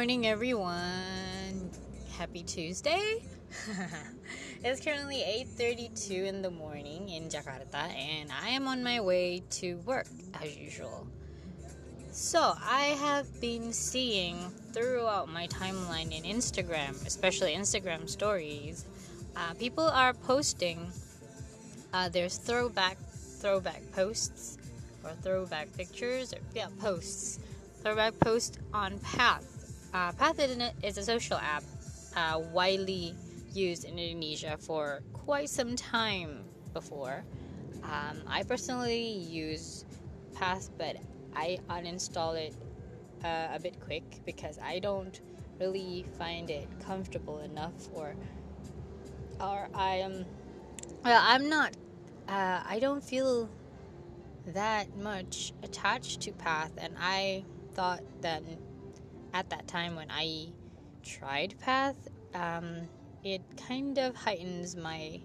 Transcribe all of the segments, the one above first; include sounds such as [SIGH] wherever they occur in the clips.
morning, everyone. Happy Tuesday. [LAUGHS] it's currently 8:32 in the morning in Jakarta and I am on my way to work as usual. So, I have been seeing throughout my timeline in Instagram, especially Instagram stories, uh, people are posting uh, there's throwback throwback posts or throwback pictures or yeah posts throwback post on Path. Uh, Path is a social app uh, widely used in Indonesia for quite some time before. Um, I personally use Path, but I uninstall it uh, a bit quick because I don't really find it comfortable enough, or or I am well, I'm not. Uh, I don't feel that much attached to Path, and I thought that at that time when I tried Path, um, it kind of heightens my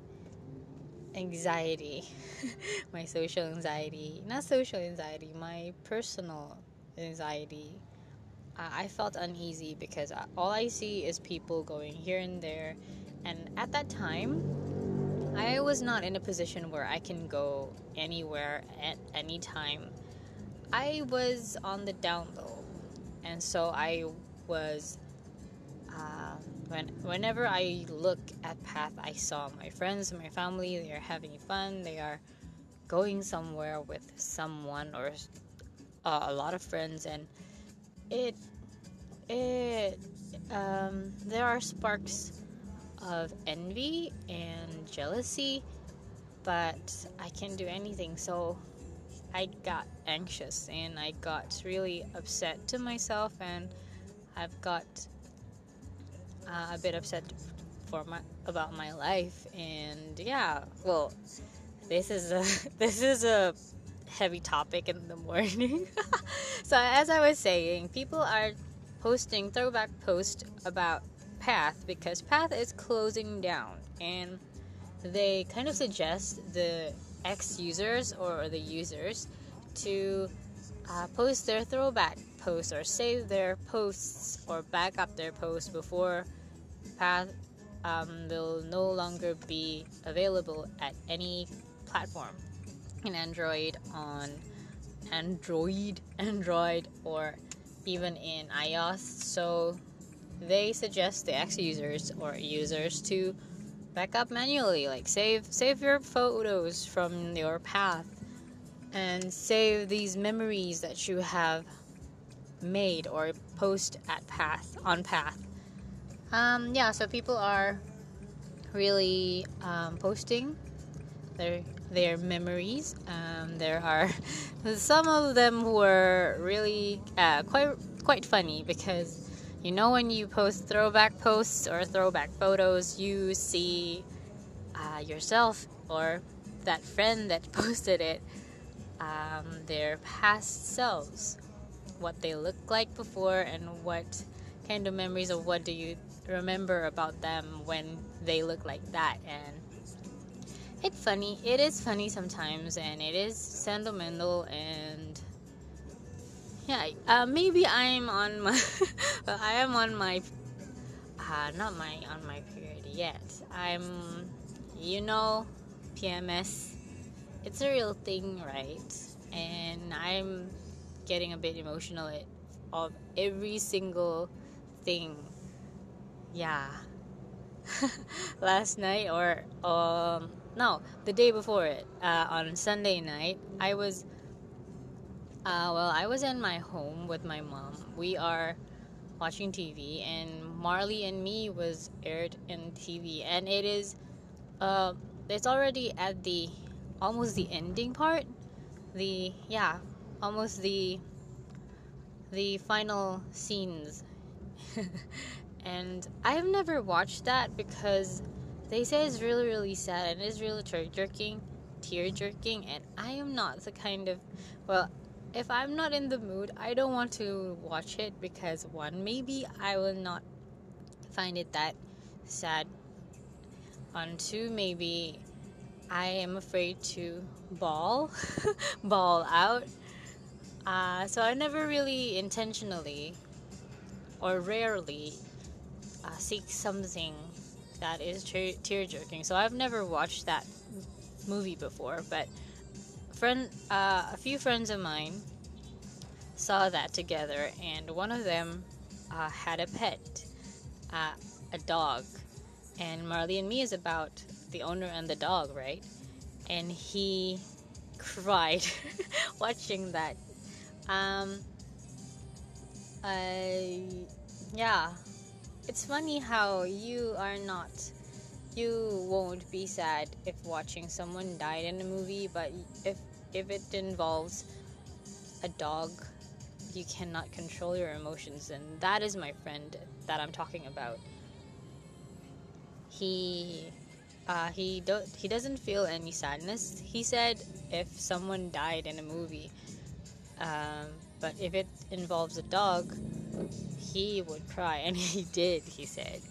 anxiety, [LAUGHS] my social anxiety, not social anxiety, my personal anxiety. Uh, I felt uneasy because all I see is people going here and there, and at that time, I was not in a position where I can go anywhere at any time. I was on the down low, and so I was. Uh, when whenever I look at path, I saw my friends, my family. They are having fun. They are going somewhere with someone or uh, a lot of friends, and it it um, there are sparks of envy and jealousy, but I can't do anything. So I got anxious and I got really upset to myself, and I've got uh, a bit upset for my about my life. And yeah, well, this is a [LAUGHS] this is a heavy topic in the morning. [LAUGHS] so as I was saying, people are posting throwback posts about Path because Path is closing down and they kind of suggest the ex users or the users to uh, post their throwback posts or save their posts or back up their posts before Path um, will no longer be available at any platform in Android on Android, [LAUGHS] Android, or even in iOS. So they suggest the ex users or users to back up manually, like save save your photos from your path and save these memories that you have made or post at path on path. Um, yeah, so people are really um, posting their their memories. Um, there are [LAUGHS] some of them were really uh, quite quite funny because you know, when you post throwback posts or throwback photos, you see uh, yourself or that friend that [LAUGHS] posted it, um, their past selves, what they looked like before, and what kind of memories of what do you remember about them when they look like that. And it's funny, it is funny sometimes, and it is sentimental and yeah, uh, maybe I'm on my. [LAUGHS] I am on my. Uh, not my on my period yet. I'm, you know, PMS. It's a real thing, right? And I'm getting a bit emotional of every single thing. Yeah. [LAUGHS] Last night or um no, the day before it, uh, on Sunday night, I was uh, well, I was in my home with my mom. We are watching TV, and Marley and Me was aired in TV, and it is, uh, it's already at the almost the ending part. The yeah, almost the the final scenes. [LAUGHS] and I have never watched that because they say it's really really sad and it's really tear jerking, tear jerking, and I am not the kind of well if I'm not in the mood, I don't want to watch it because one, maybe I will not find it that sad. On two, maybe I am afraid to bawl, [LAUGHS] bawl out. Uh, so I never really intentionally or rarely uh, seek something that is tear jerking. So I've never watched that movie before, but friend, uh, a few friends of mine saw that together, and one of them uh, had a pet, uh, a dog, and Marley and Me is about the owner and the dog, right? And he cried [LAUGHS] watching that. Um, I, yeah, it's funny how you are not you won't be sad if watching someone died in a movie but if if it involves a dog you cannot control your emotions and that is my friend that i'm talking about. He uh, he do- he doesn't feel any sadness. He said if someone died in a movie um, but if it involves a dog he would cry and [LAUGHS] he did he said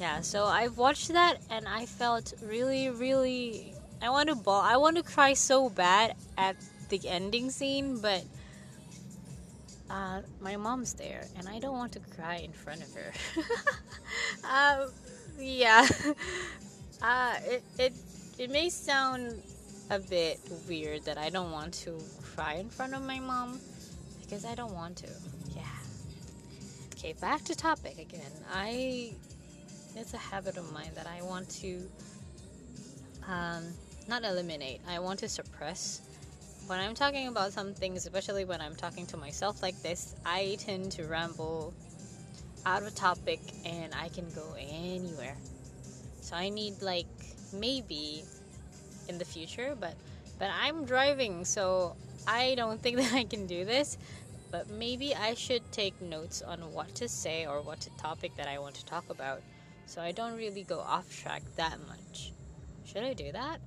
yeah so i've watched that and i felt really really i want to bawl i want to cry so bad at the ending scene but uh, my mom's there and i don't want to cry in front of her. [LAUGHS] Um, yeah. [LAUGHS] Uh, it, it, it may sound a bit weird that i don't want to cry in front of my mom because i don't want to. Yeah. Okay back to topic again. I it's a habit of mine that I want to um, not eliminate, I want to suppress. When I'm talking about some things, especially when I'm talking to myself like this, I tend to ramble out of topic and I can go anywhere. So I need like maybe in the future, but but I'm driving, so I don't think [LAUGHS] that I can do this. But maybe I should take notes on what to say or what to topic that I want to talk about so I don't really go off track that much. Should I do that?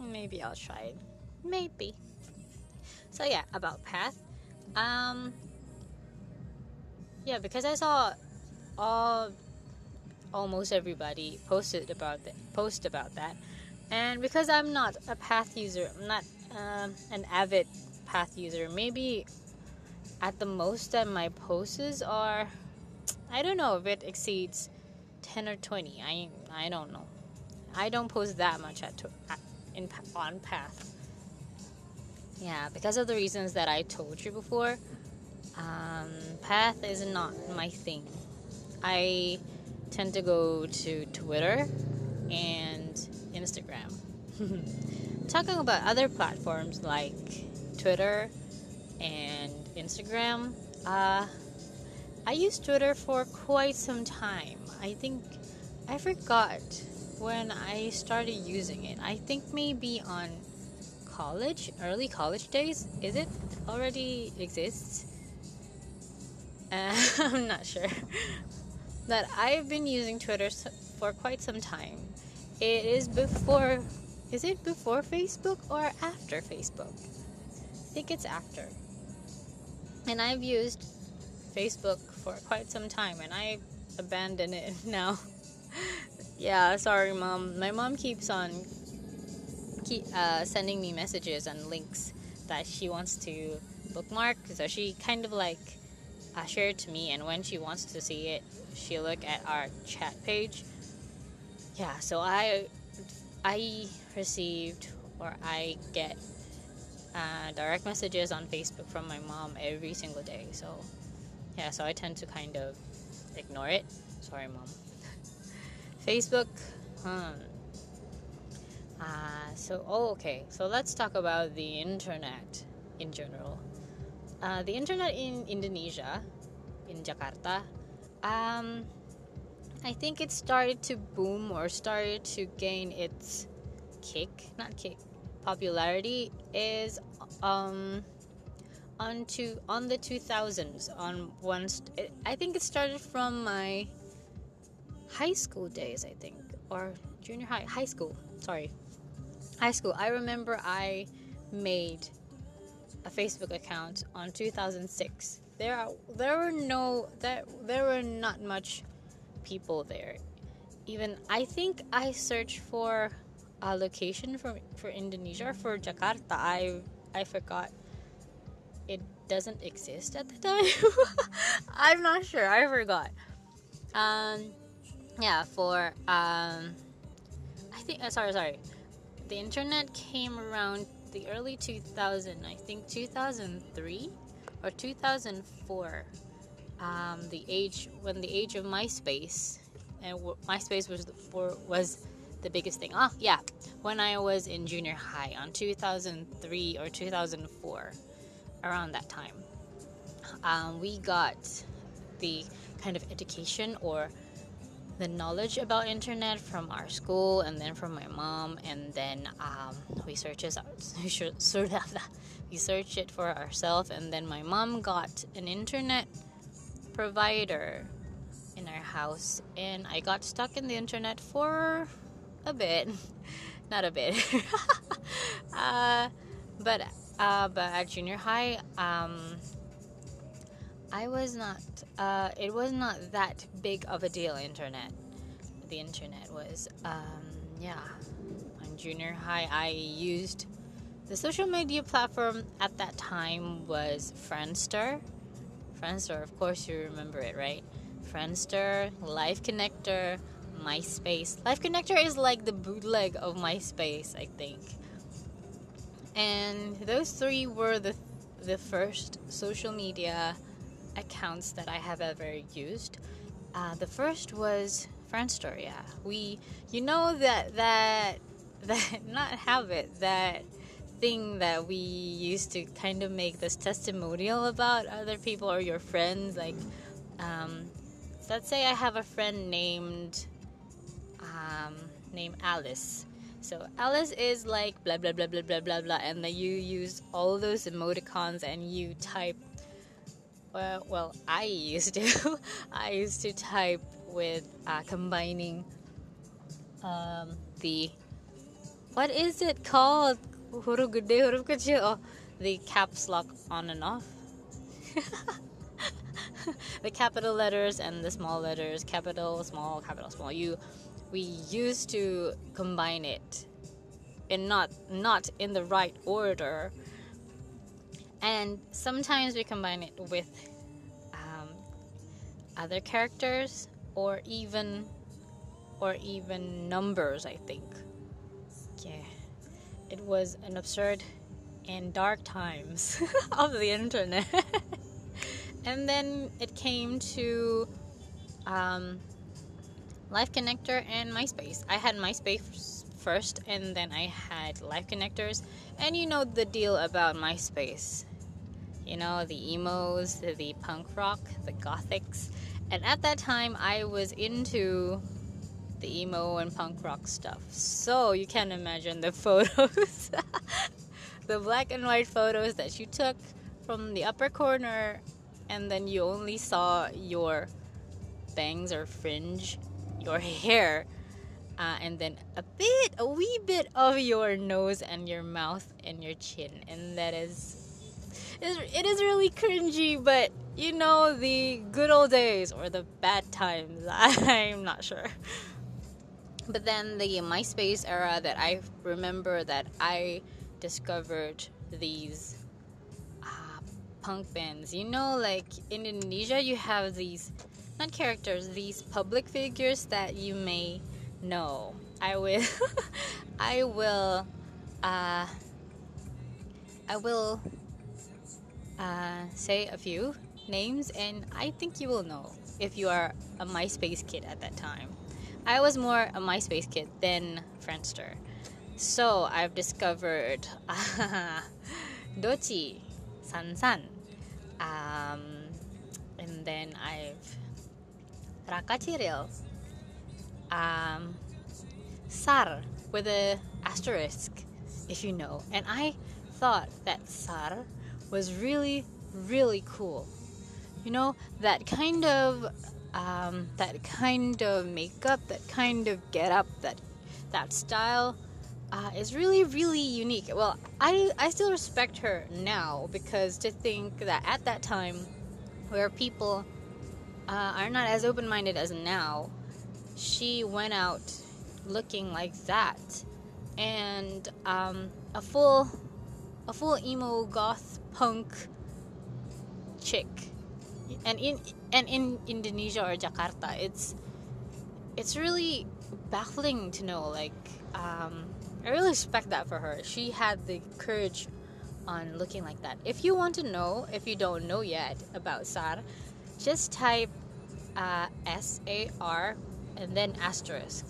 Maybe I'll try it. Maybe. So yeah, about path. Um yeah, because I saw all almost everybody posted about that post about that. And because I'm not a path user, I'm not um, an avid path user, maybe at the most that my posts are I don't know if it exceeds 10 or 20. I I don't know. I don't post that much at, at in on Path. Yeah, because of the reasons that I told you before. Um, Path is not my thing. I tend to go to Twitter and Instagram. [LAUGHS] Talking about other platforms like Twitter and Instagram, uh, I used Twitter for quite some time. I think I forgot when I started using it. I think maybe on college, early college days. Is it already exists? Uh, [LAUGHS] I'm not sure. [LAUGHS] But I've been using Twitter for quite some time. It is before. Is it before Facebook or after Facebook? I think it's after. And I've used Facebook for quite some time and I abandoned it [LAUGHS] now. yeah, sorry, mom. My mom keeps on keep uh, sending me messages and links that she wants to bookmark. So she kind of like uh, shared to me, and when she wants to see it, she look at our chat page. Yeah, so I I received or I get uh, direct messages on Facebook from my mom every single day. So yeah, so I tend to kind of ignore it. Sorry, mom. [LAUGHS] Facebook. Hmm. Uh, so, oh, okay. So let's talk about the internet in general. Uh, the internet in Indonesia, in Jakarta, um, I think it started to boom or started to gain its kick, not kick, popularity is um, on to on the 2000s on one st- i think it started from my high school days i think or junior high high school sorry. High school i remember i made a facebook account on 2006 there are there were no there there were not much people there. Even i think i searched for a location for for indonesia for jakarta. I i forgot it doesn't exist at the time. [LAUGHS] I'm not sure. I forgot. Um, yeah, for um, I think. Uh, sorry, sorry. The internet came around the early 2000. I think 2003 or 2004. Um, the age when the age of MySpace and w- MySpace was the, for, was the biggest thing. Oh yeah, when I was in junior high on 2003 or 2004, around that time, um, we got the kind of education or the knowledge about internet from our school and then from my mom and then um, we search it [LAUGHS] we search it for ourselves and then my mom got an internet provider in our house and I got stuck in the internet for a bit. [LAUGHS] Not a bit. [LAUGHS] Uh, but uh, but at junior high um, I was not. Uh, it was not that big of a deal. Internet. The internet was. Um, yeah. On junior high, I used the social media platform at that time was Friendster. Friendster, of course, you remember it, right? Friendster, Live Connector, MySpace. Live Connector is like the bootleg of MySpace, I think. And those three were the the first social media accounts that I have ever used. Uh, the first was Friendster. Yeah, we, you know that that [LAUGHS] that not habit that thing that we used to kind of make this testimonial about other people or your friends. Like, um, let's say I have a friend named um, named Alice. So Alice is like blah blah blah blah blah blah blah, and then you use all those emoticons and you type well, well, I used to. [LAUGHS] I used to type with uh, combining um, the what is it called? Huruf gede, huruf kecil. Oh, the caps lock on and off. [LAUGHS] the capital letters and the small letters, capital, small, capital, small. You, we used to combine it, and not not in the right order. And sometimes we combine it with um, other characters or even or even numbers i think. Yeah. It was an absurd and dark times [LAUGHS] of the internet. [LAUGHS] And then it came to um, live connector and myspace i had myspace first and then i had live connectors and you know the deal about myspace you know, the emos, the punk rock, the gothics. And at that time, I was into the emo and punk rock stuff. So you can imagine the [LAUGHS] photos, the black and white photos that you took from the upper corner, and then you only saw your bangs or fringe, your hair, uh, and then a bit, a wee bit of your nose and your mouth and your chin, and that is it is really cringy, but you know, the good old days or the bad times, [LAUGHS] I'm not sure. But then the MySpace era that I remember that I discovered these uh, punk bands. You know, like in Indonesia, you have these, characters, these public figures that you may know. I will, [LAUGHS] I will, uh, I will uh, say a few names, and I think you will know if you are a MySpace kid at that time. I was more a MySpace kid than Friendster. So I've discovered [LAUGHS] Dochi, San San, um, and then I've Rakachiril, um, Sar with a asterisk, if you know. And I thought that Sar was really, really cool. You know, that kind of um, that kind of makeup, that kind of get up, that that style uh, is really, really unique. Well, I I still respect her now because to think that at that time, where people uh, are not as open-minded as now, she went out looking like that, and um, a full a full emo goth punk chick. And in and in Indonesia or Jakarta it's it's really baffling to know like um, I really respect that for her. She had the courage on looking like that. If you want to know if you don't know yet about Sar just type uh, S A R and then asterisk.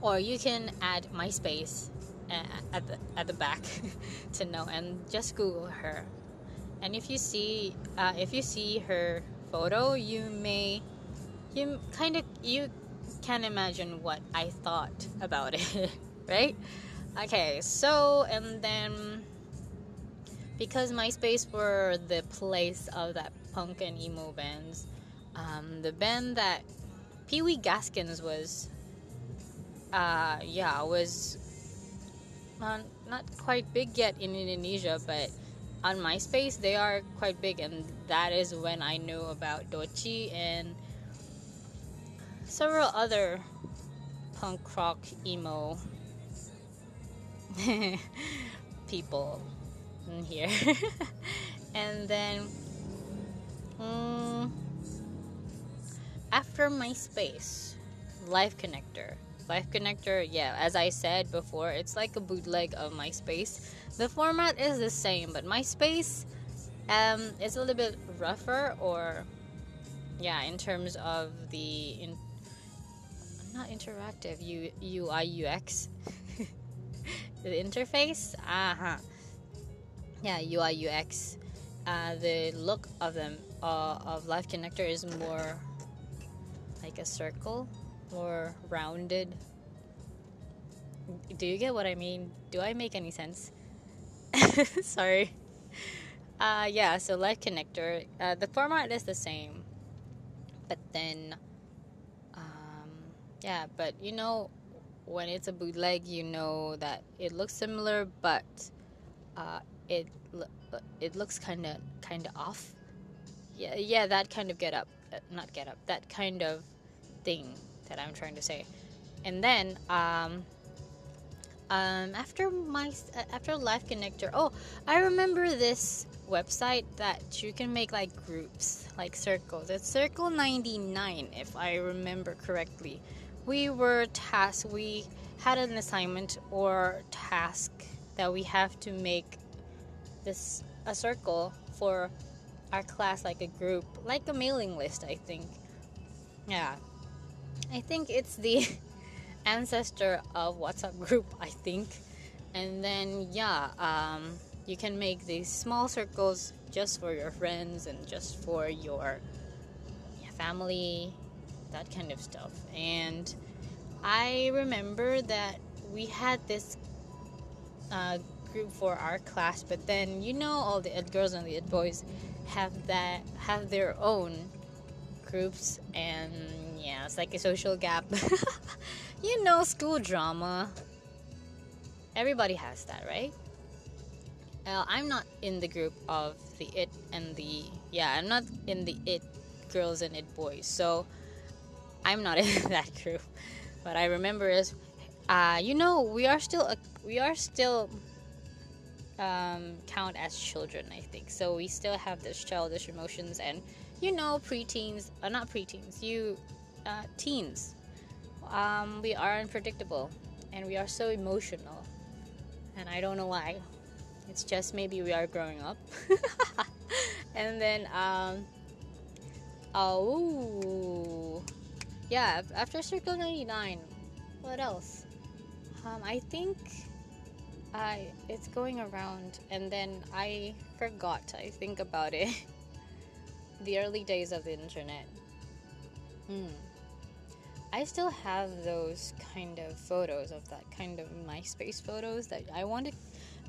Or you can add MySpace uh, at the at the back [LAUGHS] to know and just google her. And if you see uh, if you see her photo you may you kind of you can imagine what i thought about it [LAUGHS] right? Okay so and then because myspace were the place of that punk and emo bands um, the band that pee wee gaskins was uh, yeah was uh, not quite big yet in Indonesia, but on MySpace they are quite big, and that is when I knew about Dochi and several other punk rock emo [LAUGHS] people in here. [LAUGHS] and then um, after MySpace, Live Connector Live Connector, yeah, as I said before, it's like a bootleg of MySpace. The format is the same, but MySpace um, is a little bit rougher, or yeah, in terms of the in, not interactive U, UI UX, [LAUGHS] the interface. Uh huh. Yeah, UI UX. Uh, the look of them uh, of Live Connector is more like a circle more rounded. Do you get what I mean? Do I make any sense? [LAUGHS] Sorry. Uh, yeah, so Live Connector, uh, the format is the same, but then, um, yeah, but you know, when it's a bootleg, you know that it looks similar, but uh, it it looks kind of kind of off. Yeah, yeah, that kind of get up, uh, not get up, that kind of thing that I'm trying to say. And then um, um, after my after Live Connector, oh, I remember this website that you can make like groups, like circles. It's Circle 99, if I remember correctly. We were tasked. We had an assignment or task that we have to make this a circle for our class, like a group, like a mailing list. I think. Yeah, I think it's the [LAUGHS] ancestor of WhatsApp group, I think. And then, yeah, um, you can make these small circles just for your friends and just for your family, that kind of stuff. And I remember that we had this uh, group for our class, but then you know all the ed girls and the ed boys have that have their own groups and yeah, it's like a social gap. [LAUGHS] you know, school drama. Everybody has that, right? Uh, I'm not in the group of the it and the yeah. I'm not in the it girls and it boys, so I'm not [LAUGHS] in that group. What I remember is, uh, you know, we are still a, we are still um, count as children. I think so. We still have this childish emotions and you know preteens, uh, not preteens. You uh, teens. Um, we are unpredictable and we are so emotional. And I don't know why. It's just maybe we are growing up. [LAUGHS] and then, um, oh, yeah, after Circle 99, what else? Um, I think I it's going around, and then I forgot. I think about it. [LAUGHS] the early days of the internet. Hmm. I still have those kind of photos of that kind of MySpace photos that I want to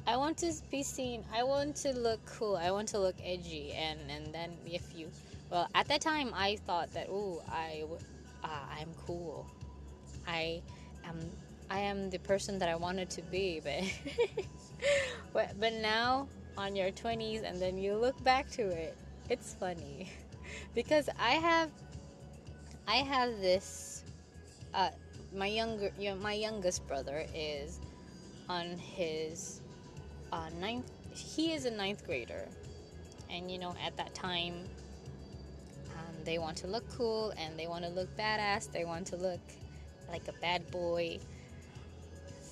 I want to be seen. I want to look cool. I want to look edgy and and then if you well, at that time I thought that oh, I uh, I'm cool. I am I am the person that I wanted to be, [LAUGHS] but but, but now on your 20s and then you look back to it. It's funny [LAUGHS] because I have I have this uh, my younger, you know, my youngest brother is on his uh, ninth. He is a ninth grader, and you know at that time um, they want to look cool and they want to look badass. They want to look like a bad boy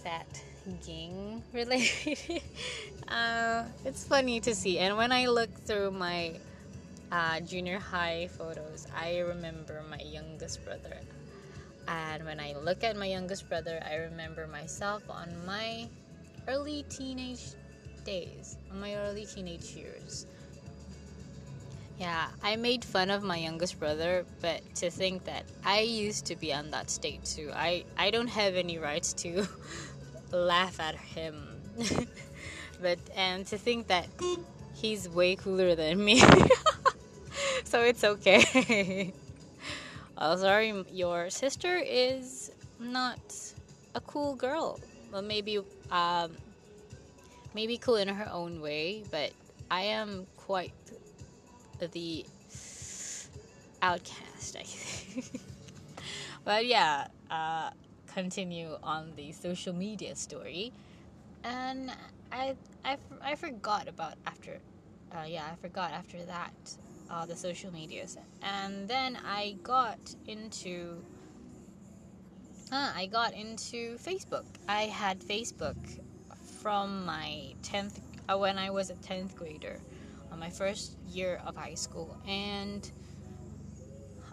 that gang related. [LAUGHS] Uh, it's funny to see. And when i look through my uh, junior high photos i remember my youngest brother and when i look at my youngest brother i remember myself on my early teenage days on my early teenage years yeah, I made fun of my youngest brother, but to think that I used to be on that state too, I, I don't have any rights to [LAUGHS] laugh at him. [LAUGHS] but and to think that he's way cooler than me. [LAUGHS] so it's okay. Oh, sorry, your sister is not a cool girl. Well, maybe um, maybe cool in her own way, but I am quite the outcast, I think. [LAUGHS] but yeah, uh, continue on the social media story, and I I, I forgot about after, uh, yeah, I forgot after that uh, the social medias, and then I got into. Uh, I got into Facebook. I had Facebook from my 10th, uh, when I was a 10th grader on my first year of high school, and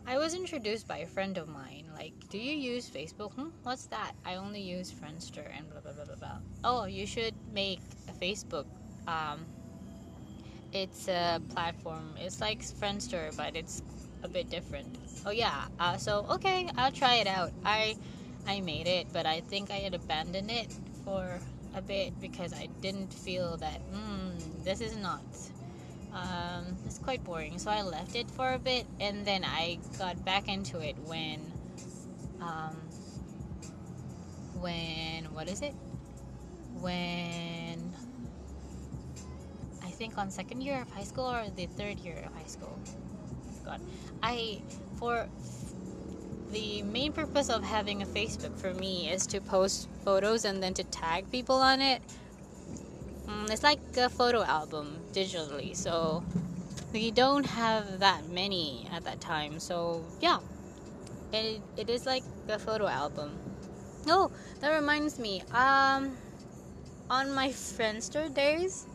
I was introduced by a friend of mine. Like, do you use Facebook? Hmm, what's that? I only use Friendster and blah blah blah blah blah. Oh, you should make a Facebook. Um, it's a platform. It's like Friendster, but it's a bit different. Oh yeah. Uh, so okay, I'll try it out. I I made it, but I think I had abandoned it for a bit because I didn't feel that mm, this is not um, it's quite boring. So I left it for a bit, and then I got back into it when, um, when what is it? When think on second year of high school or the third year of high school. God, I for the main purpose of having a Facebook for me is to post photos and then to tag people on it Mm, it's like a photo album digitally, so we don't have that many at that time. So yeah, it, it is like a photo album. Oh, that reminds me. Um, on my Friendster days,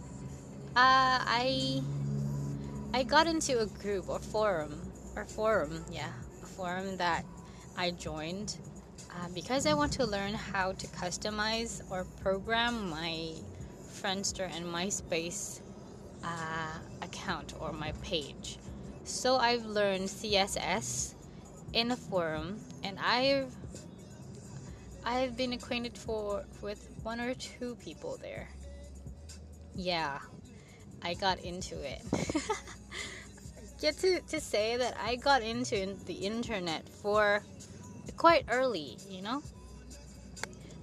uh, I I got into a group or forum or forum, yeah, a forum that I joined uh, because I want to learn how to customize or program my Friendster and MySpace uh, account or my page. So I've learned CSS in a forum, and I've I've been acquainted for with one or two people there. Yeah, I got into it. [LAUGHS] Get to, to say that I got into the internet for quite early, you know?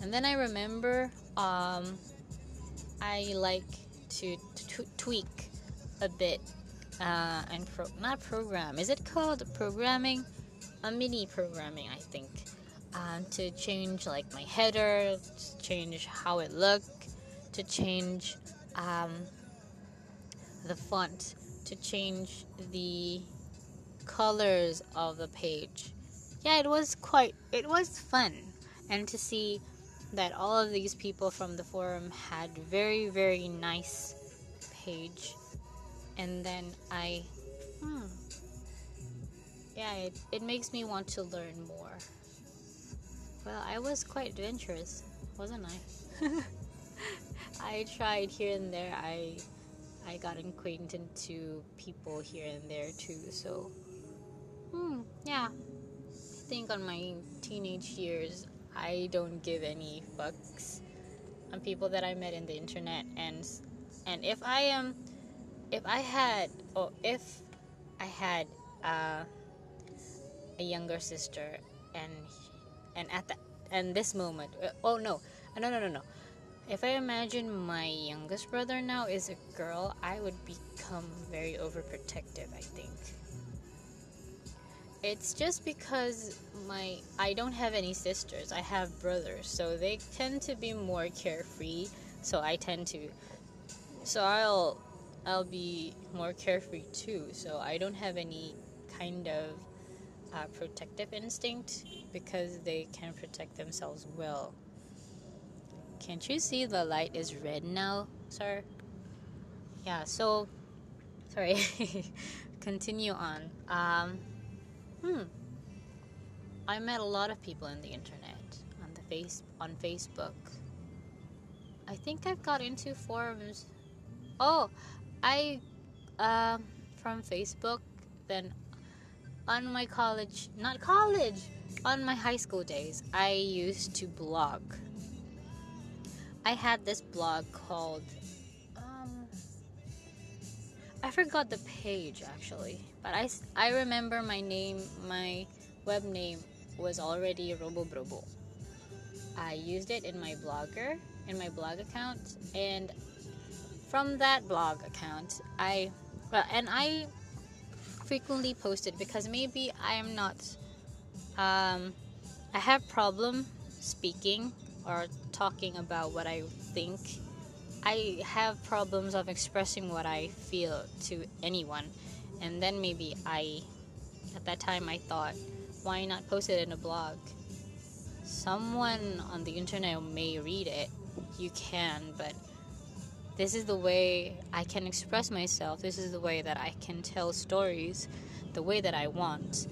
And then I remember um, I like to t- tweak a bit uh, and pro- not program. Is it called programming? A mini programming, I think. Um, to change like my header, to change how it looked, to change um, the font, to change the colors of the page. Yeah, it was quite. It was fun, and to see that all of these people from the forum had very very nice page. And then i hmm. Yeah it, it makes me want to learn more. Well i was quite adventurous wasn't i? [LAUGHS] I tried here and there. I i got acquainted to people here and there too so hmm yeah. I think on my teenage years I don't give any fucks on people that I met in the internet and and if I am if I had or if I had uh, a younger sister and and at that and this moment oh no no no no no if I imagine my youngest brother now is a girl I would become very overprotective I think it's just because my I don't have any sisters. I have brothers, so they tend to be more carefree. So I tend to so I'll I'll be more carefree too. So I don't have any kind of uh, protective instinct because they can protect themselves well. Can't you see the light is red now, sir? Yeah, so sorry. [LAUGHS] Continue on. Um, hmm. I met a lot of people on the internet, on the face on Facebook. I think I've got into forums. Oh, I um from Facebook. Then on my college, not college, on my high school days, I used to blog. I had this blog called um I forgot the page actually, but I I remember my name, my web name was already RoboBrobo. I used it in my blogger, in my blog account, and from that blog account, I well, and I frequently posted because maybe I am not, um, I have problem speaking or talking about what I think. I have problems of expressing what I feel to anyone, and then maybe I, at that time, I thought why not post it in a blog? Someone on the internet may read it. You can, but this is the way I can express myself. This is the way that I can tell stories the way that I want.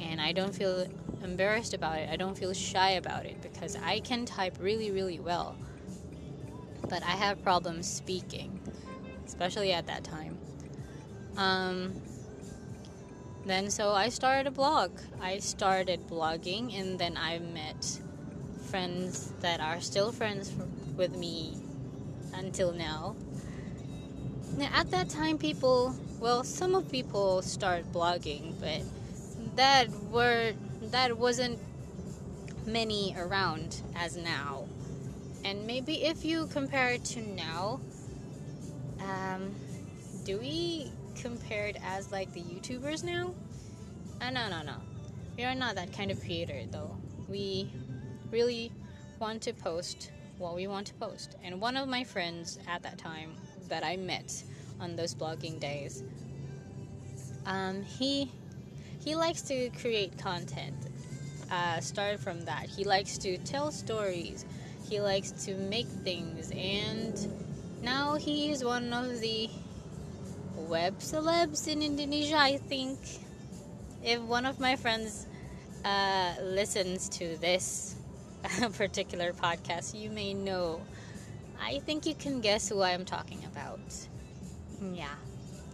And I don't feel embarrassed about it. I don't feel shy about it because I can type really, really well. But I have problems speaking, especially at that time. Um, then so I started a blog. I started blogging and then I met friends that are still friends with me until now. Now at that time people, well some of people start blogging, but that were that wasn't many around as now. And maybe if you compare it to now, um, do we compared as like the YouTubers now. Uh, no, no, no. We are not that kind of creator though. We really want to post what we want to post. And one of my friends at that time that I met on those blogging days, um, he he likes to create content. Uh, start from that. He likes to tell stories. He likes to make things, and now he is one of the web celebs in Indonesia, I think. If one of my friends uh, listens to this [LAUGHS] particular podcast, you may know. I think you can guess who I am talking about. Yeah,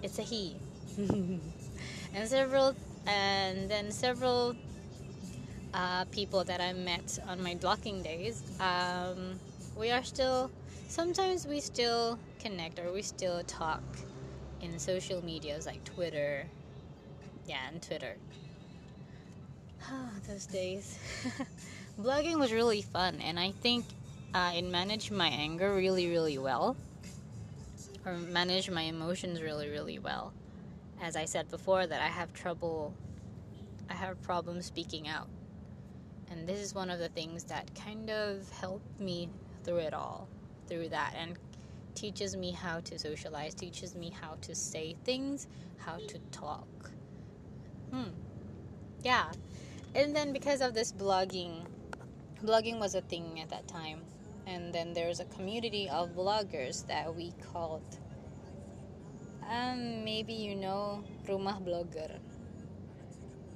it's a he. [LAUGHS] and several, and then several uh, people that I met on my blogging days. Um, we are still, sometimes we still connect or we still talk in social medias like Twitter. Yeah, and Twitter. Oh, [SIGHS] Those days. [LAUGHS] Blogging was really fun, and I think uh, it managed my anger really, really well. Or managed my emotions really, really well. As I said before, that I have trouble, I have problems speaking out. And this is one of the things that kind of helped me through it all, through that, and teaches me how to socialize, teaches me how to say things, how to talk. Hmm. Yeah. And then because of this blogging, blogging was a thing at that time. And then there's a community of bloggers that we called, um, maybe you know, Rumah Blogger.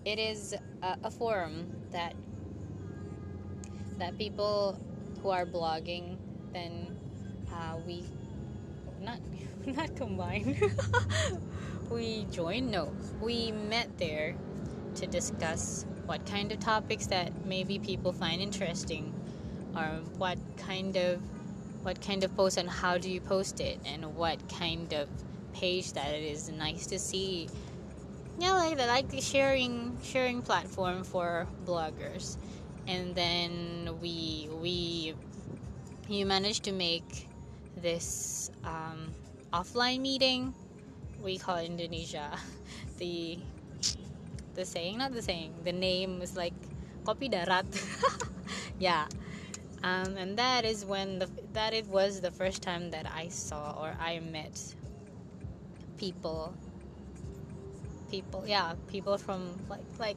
It is a, a forum that that people who are blogging then uh, we not [LAUGHS] not combined. [LAUGHS] we joined. No, we met there to discuss what kind of topics that maybe people find interesting, or what kind of what kind of post and how do you post it, and what kind of page that it is nice to see. Yeah, like that, like the sharing sharing platform for bloggers, and then we we you managed to make this um, offline meeting. We call Indonesia. [LAUGHS] The the saying, not the saying. The name is like kopi darat. [LAUGHS] yeah. Um, and that is when the that it was the first time that I saw or I met people. People yeah people from like like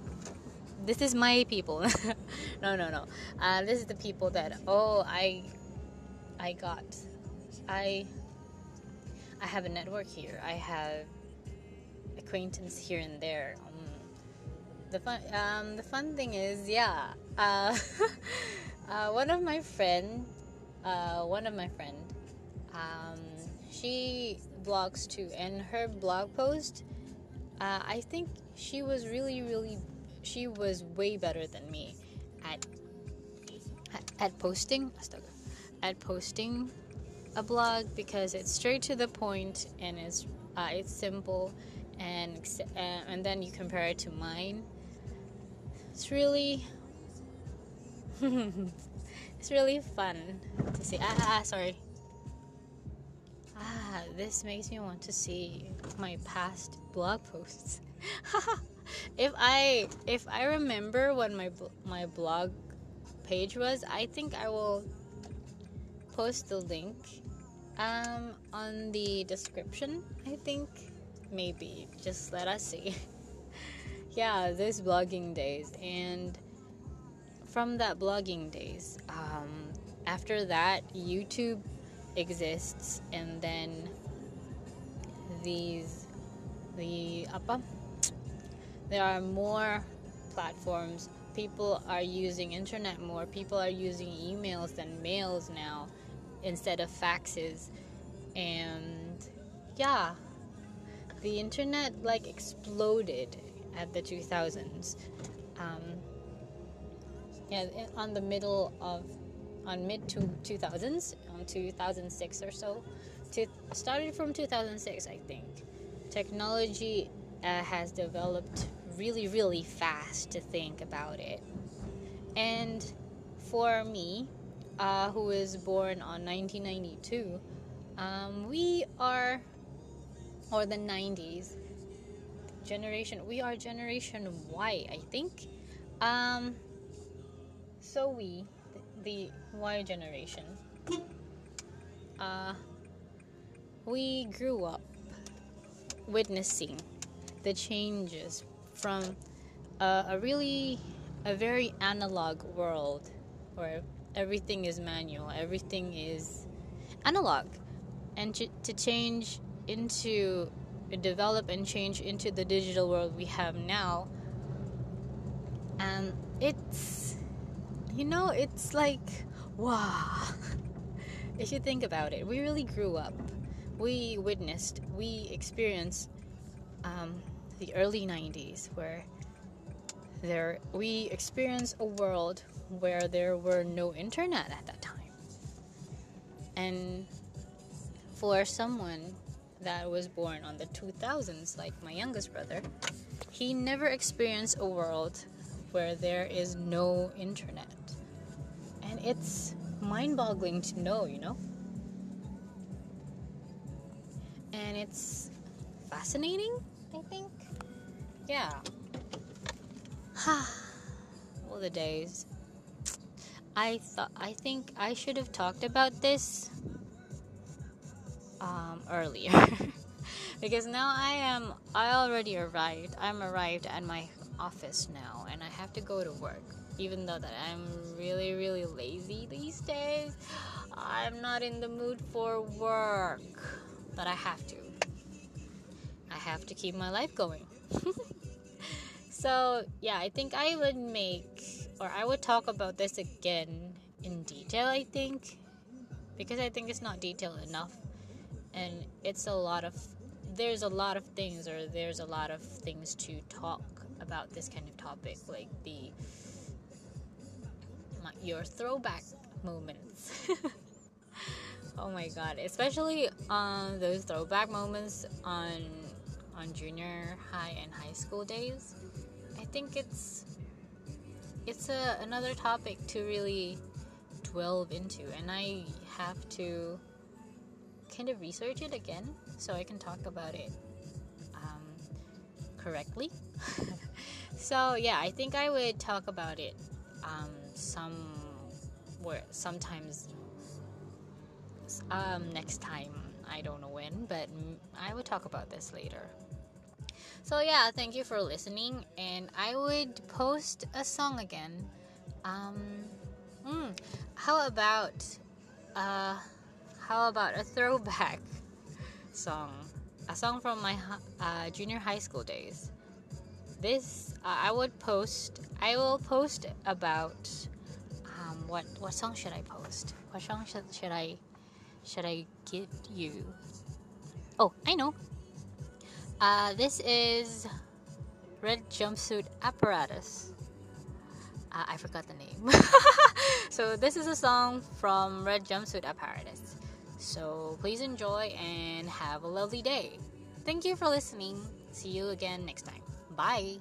this is my people. [LAUGHS] No no no. Uh, this is the people that oh i i got i i have a network here. I have acquaintance here and there. Um, the fun um, the fun thing is yeah uh, [LAUGHS] uh, one of my friend uh, one of my friend um, she blogs too and her blog post uh, I think she was really, really, she was way better than me at at posting, at posting a blog because it's straight to the point and it's uh, it's simple and uh, and then you compare it to mine. It's really [LAUGHS] it's really fun to see. Ah, ah, sorry. Ah, this makes me want to see my past blog posts. [LAUGHS] if I if I remember what my my blog page was, I think I will post the link um, on the description. I think maybe just let us see. [LAUGHS] yeah, those blogging days and from that blogging days, um, after that, YouTube exists and then these the apa? There are more platforms. People are using internet more. People are using emails than mails now instead of faxes. And yeah. The internet like exploded at the 2000s um, yeah on the middle of on mid to 2000s, on 2006 or so. To, started from 2006, I think. Technology uh, has developed really, really fast to think about it. And for me, uh, who was born on 1992, um, we are, or the 90s, generation, we are generation Y, I think. Um, so we, the Y generation, uh, we grew up witnessing the changes from uh, a really a very analog world where everything is manual, everything is analog, and to, to change into develop and change into the digital world we have now. And it's you know, it's like, wow. [LAUGHS] if you think about it, we really grew up. We witnessed, we experienced um, the early 90s where there we experienced a world where there were no internet at that time. And for someone that was born on the 2000s, like my youngest brother, he never experienced a world where there is no internet. And it's mind boggling to know, you know? And it's fascinating, I think. Yeah. [SIGHS] All the days. I thought I think I should have talked about this um, earlier [LAUGHS] because now I am I already arrived. I'm arrived at my office now and I have to go to work. Even though that I'm really really lazy these days, I'm not in the mood for work, but I have to. I have to keep my life going. [LAUGHS] so, yeah, I think I would make or I would talk about this again in detail, I think, because I think it's not detailed enough and it's a lot of there's a lot of things or there's a lot of things to talk about this kind of topic, like the your throwback moments. [LAUGHS] oh my god, especially on those throwback moments on on junior high and high school days. I think it's it's a, another topic to really delve into, and I have to kind of research it again so I can talk about it um, correctly. [LAUGHS] so yeah, I think I would talk about it um, some where sometimes um, next time I don't know when, but I will talk about this later. So yeah, thank you for listening, and I would post a song again. Um, mm, how about uh, how about a throwback [LAUGHS] song? A song from my uh, junior high school days. This uh, I would post. I will post about um, what what song should I post? What song should, should I should I give you? Oh, I know. Uh, this is Red Jumpsuit Apparatus. Uh, I forgot the name. [LAUGHS] so this is a song from Red Jumpsuit Apparatus. So please enjoy and have a lovely day. Thank you for listening. See you again next time. Bye.